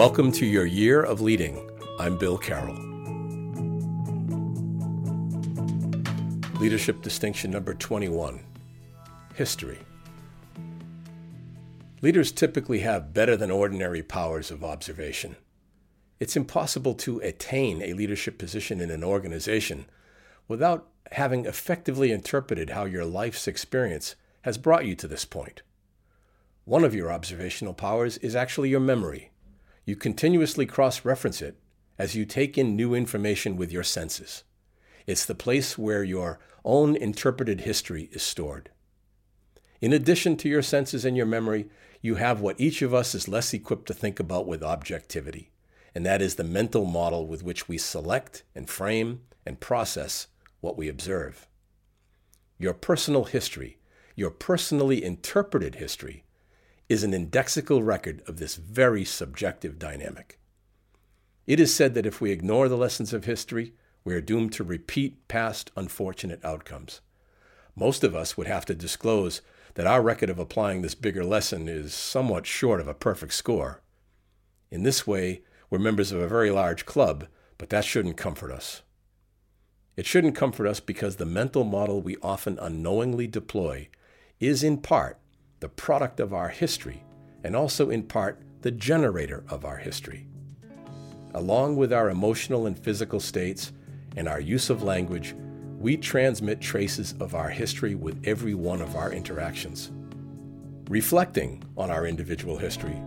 Welcome to your year of leading. I'm Bill Carroll. Leadership distinction number 21 History. Leaders typically have better than ordinary powers of observation. It's impossible to attain a leadership position in an organization without having effectively interpreted how your life's experience has brought you to this point. One of your observational powers is actually your memory. You continuously cross reference it as you take in new information with your senses. It's the place where your own interpreted history is stored. In addition to your senses and your memory, you have what each of us is less equipped to think about with objectivity, and that is the mental model with which we select and frame and process what we observe. Your personal history, your personally interpreted history, is an indexical record of this very subjective dynamic. It is said that if we ignore the lessons of history, we are doomed to repeat past unfortunate outcomes. Most of us would have to disclose that our record of applying this bigger lesson is somewhat short of a perfect score. In this way, we're members of a very large club, but that shouldn't comfort us. It shouldn't comfort us because the mental model we often unknowingly deploy is in part the product of our history, and also in part the generator of our history. Along with our emotional and physical states and our use of language, we transmit traces of our history with every one of our interactions. Reflecting on our individual history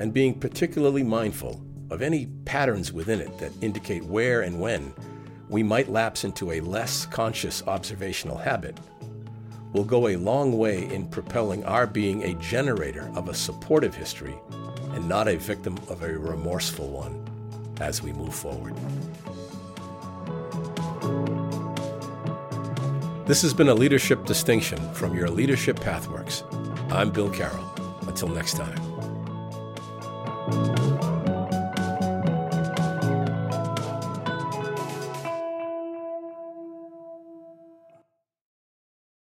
and being particularly mindful of any patterns within it that indicate where and when we might lapse into a less conscious observational habit will go a long way in propelling our being a generator of a supportive history and not a victim of a remorseful one as we move forward. This has been a leadership distinction from your Leadership Pathworks. I'm Bill Carroll. Until next time.